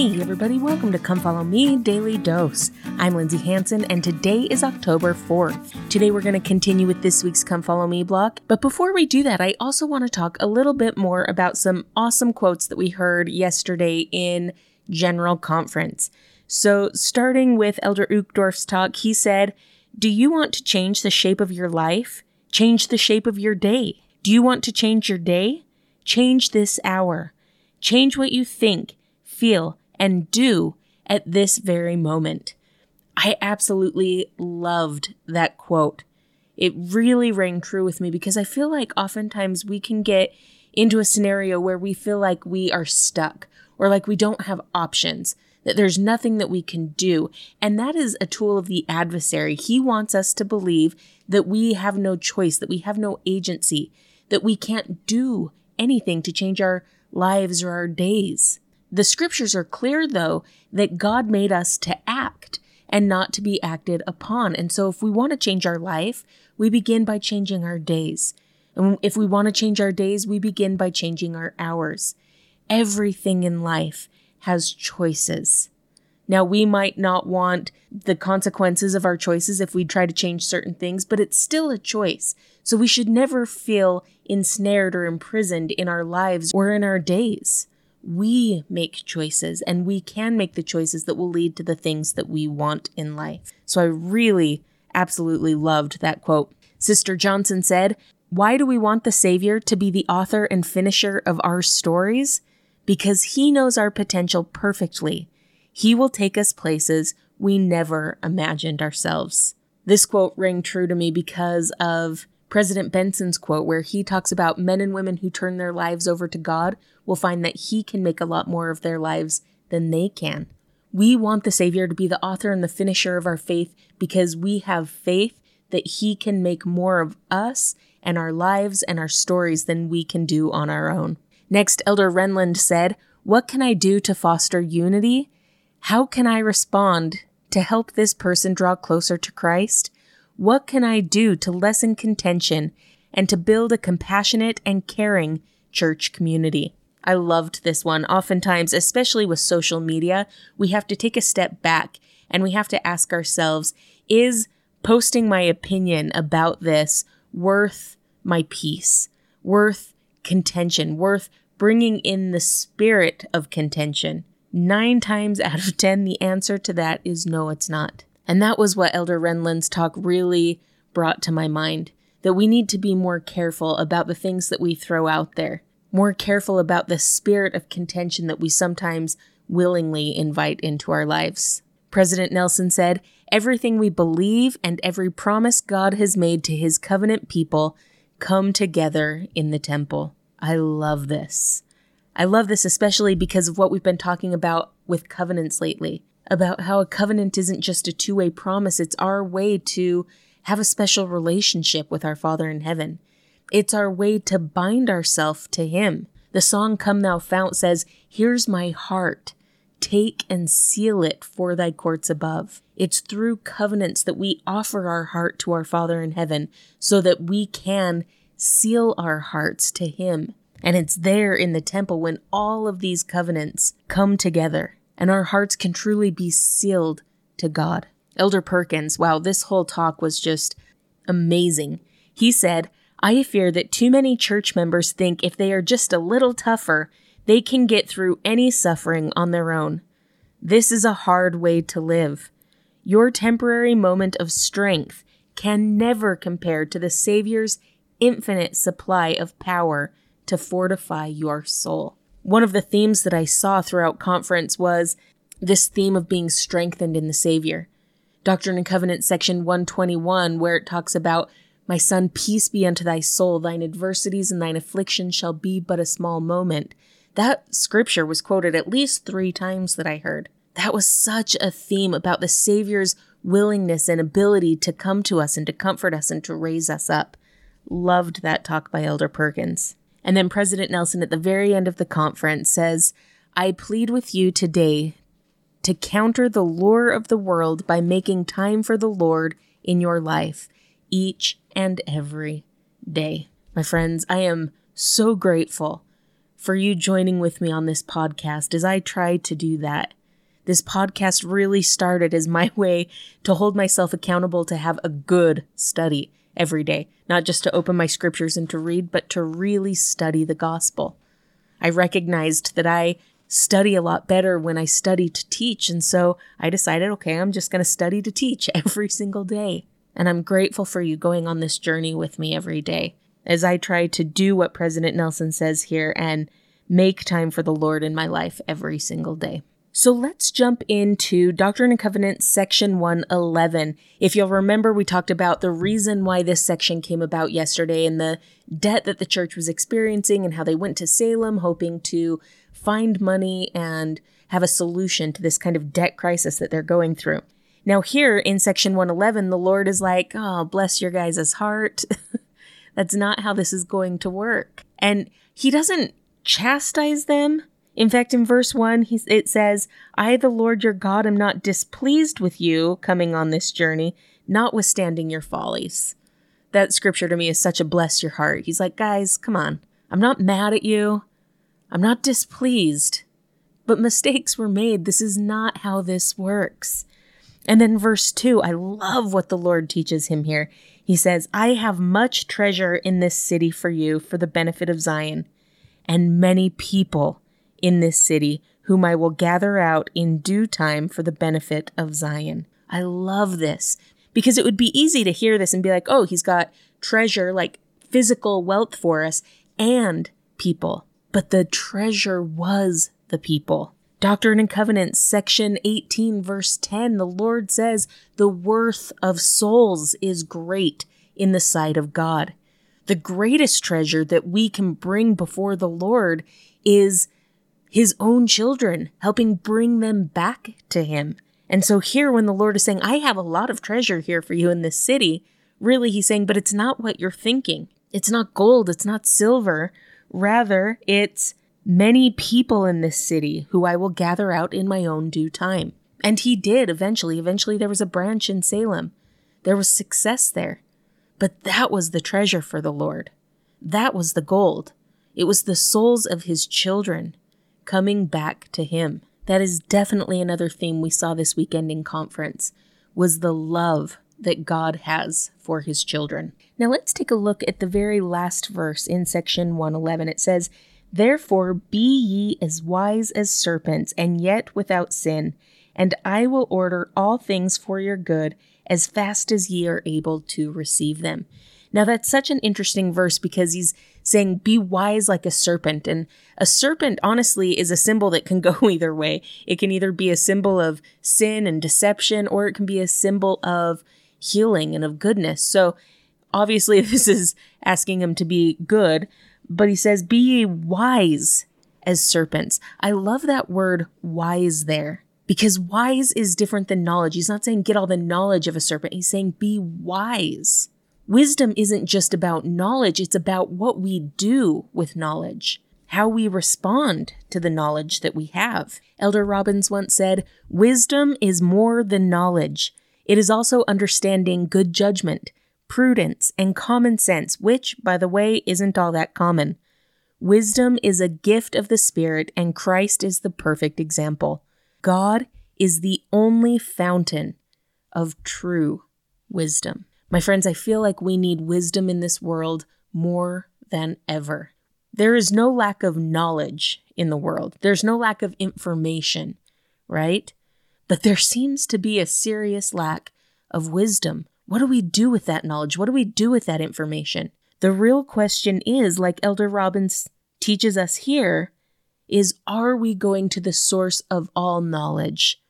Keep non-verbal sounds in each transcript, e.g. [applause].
Hey, everybody, welcome to Come Follow Me Daily Dose. I'm Lindsay Hanson, and today is October 4th. Today, we're going to continue with this week's Come Follow Me block. But before we do that, I also want to talk a little bit more about some awesome quotes that we heard yesterday in General Conference. So, starting with Elder Uchtdorf's talk, he said, Do you want to change the shape of your life? Change the shape of your day. Do you want to change your day? Change this hour. Change what you think, feel, and do at this very moment. I absolutely loved that quote. It really rang true with me because I feel like oftentimes we can get into a scenario where we feel like we are stuck or like we don't have options that there's nothing that we can do. And that is a tool of the adversary. He wants us to believe that we have no choice, that we have no agency, that we can't do anything to change our lives or our days. The scriptures are clear, though, that God made us to act and not to be acted upon. And so, if we want to change our life, we begin by changing our days. And if we want to change our days, we begin by changing our hours. Everything in life has choices. Now, we might not want the consequences of our choices if we try to change certain things, but it's still a choice. So we should never feel ensnared or imprisoned in our lives or in our days. We make choices and we can make the choices that will lead to the things that we want in life. So I really, absolutely loved that quote. Sister Johnson said, Why do we want the Savior to be the author and finisher of our stories? because He knows our potential perfectly. He will take us places we never imagined ourselves. This quote rang true to me because of President Benson's quote, where he talks about men and women who turn their lives over to God will find that He can make a lot more of their lives than they can. We want the Savior to be the author and the finisher of our faith because we have faith that He can make more of us and our lives and our stories than we can do on our own. Next, Elder Renlund said, What can I do to foster unity? How can I respond to help this person draw closer to Christ? What can I do to lessen contention and to build a compassionate and caring church community? I loved this one. Oftentimes, especially with social media, we have to take a step back and we have to ask ourselves is posting my opinion about this worth my peace, worth contention, worth bringing in the spirit of contention. Nine times out of ten, the answer to that is no, it's not. And that was what Elder Renlund's talk really brought to my mind that we need to be more careful about the things that we throw out there, more careful about the spirit of contention that we sometimes willingly invite into our lives. President Nelson said, Everything we believe and every promise God has made to his covenant people come together in the temple. I love this. I love this especially because of what we've been talking about with covenants lately about how a covenant isn't just a two way promise, it's our way to have a special relationship with our Father in heaven. It's our way to bind ourselves to Him. The song Come Thou Fount says, Here's my heart. Take and seal it for thy courts above. It's through covenants that we offer our heart to our Father in heaven so that we can seal our hearts to Him. And it's there in the temple when all of these covenants come together and our hearts can truly be sealed to God. Elder Perkins, wow, this whole talk was just amazing. He said, I fear that too many church members think if they are just a little tougher, they can get through any suffering on their own. This is a hard way to live. Your temporary moment of strength can never compare to the Savior's infinite supply of power to fortify your soul. One of the themes that I saw throughout conference was this theme of being strengthened in the Savior. Doctrine and Covenant section 121, where it talks about, My son, peace be unto thy soul, thine adversities and thine afflictions shall be but a small moment. That scripture was quoted at least three times that I heard. That was such a theme about the Savior's willingness and ability to come to us and to comfort us and to raise us up. Loved that talk by Elder Perkins. And then President Nelson at the very end of the conference says, I plead with you today to counter the lure of the world by making time for the Lord in your life each and every day. My friends, I am so grateful for you joining with me on this podcast as I try to do that. This podcast really started as my [laughs] way to hold myself accountable to have a good study every day, not just to open my scriptures and to read, but to really study the gospel. I recognized that I study a lot better when I study to teach, and so I decided, okay, I'm just going to study to teach [laughs] every single day. And I'm grateful for you going on this journey with me every day as I try to do what President Nelson says here and make time for the Lord in my life every single day. So let's jump into Doctrine and Covenants section 111. If you'll remember, we talked about the reason why this section came about yesterday and the debt that the church was experiencing and how they went to Salem hoping to find money and have a solution to this kind of debt crisis that they're going through. Now, here in section 111, the Lord is like, oh, bless your guys' heart. [laughs] That's not how this is going to work. And He doesn't chastise them in fact, in verse 1, he, it says, I, the Lord your God, am not displeased with you coming on this journey, notwithstanding your follies. That scripture to me is such a bless your heart. He's like, guys, come on. I'm not mad at you. I'm not displeased. But mistakes were made. This is not how this works. And then verse 2, I love what the Lord teaches him here. He says, I have much treasure in this city for you for the benefit of Zion, and many people in this city, whom I will gather out in due time for the benefit of Zion. I love this because it would be easy to hear this and be like, oh, he's got treasure, like physical wealth for us and people. But the treasure was the people. Doctrine and Covenants, section 18, verse 10, the Lord says, The worth of souls is great in the sight of God. The greatest treasure that we can bring before the Lord is his own children, helping bring them back to him. And so here, when the Lord is saying, I have a lot of treasure here for you in this city, really he's saying, but it's not what you're thinking. It's not gold, it's not silver. Rather, it's many people in this city who I will gather out in my own due time. And he did eventually. Eventually, there was a branch in Salem. There was success there. But that was the treasure for the Lord. That was the gold. It was the souls of his children coming back to him. That is definitely another theme we saw this weekend in conference was the love that God has for his children. Now let's take a look at the very last verse in section 111. It says, Therefore be ye as wise as serpents, and yet without sin, and I will order all things for your good as fast as ye are able to receive them. Now, that's such an interesting verse because he's saying, Be wise like a serpent. And a serpent, honestly, is a symbol that can [laughs] go either way. It can either be a symbol of sin and deception, or it can be a symbol of healing and of goodness. So, obviously, [laughs] this is asking him to be good, but he says, Be wise as serpents. I love that word wise there because wise is different than knowledge. He's not saying get all the knowledge of a serpent, he's saying be wise. Wisdom isn't just about knowledge, it's about what we do with knowledge, how we respond to the knowledge that we have. Elder Robbins once said, Wisdom is more than knowledge. It is also understanding good judgment, prudence, and common sense, which, by the way, isn't all that common. Wisdom is a gift of the Spirit, and Christ is the perfect example. God is the only fountain of true wisdom. My friends, I feel like we need wisdom in this world more than ever. There is no lack of knowledge in the world, there's no lack of information, right? But there seems to be a serious lack of wisdom. What do we do with that knowledge? What do we do with that information? The real question is, like Elder Robbins teaches us here, is are we going to the source of all knowledge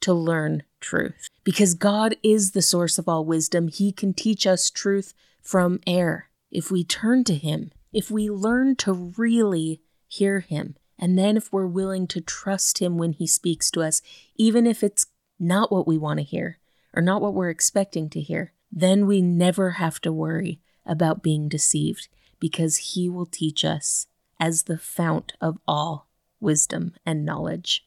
to learn truth. Because God is the source of all wisdom, He can teach us truth from air if we turn to Him, if we learn to really hear Him, and then if we're willing to trust Him when He speaks to us, even if it's not what we want to hear or not what we're expecting to hear, then we never have to worry about being deceived because He will teach us as the fount of all wisdom and knowledge.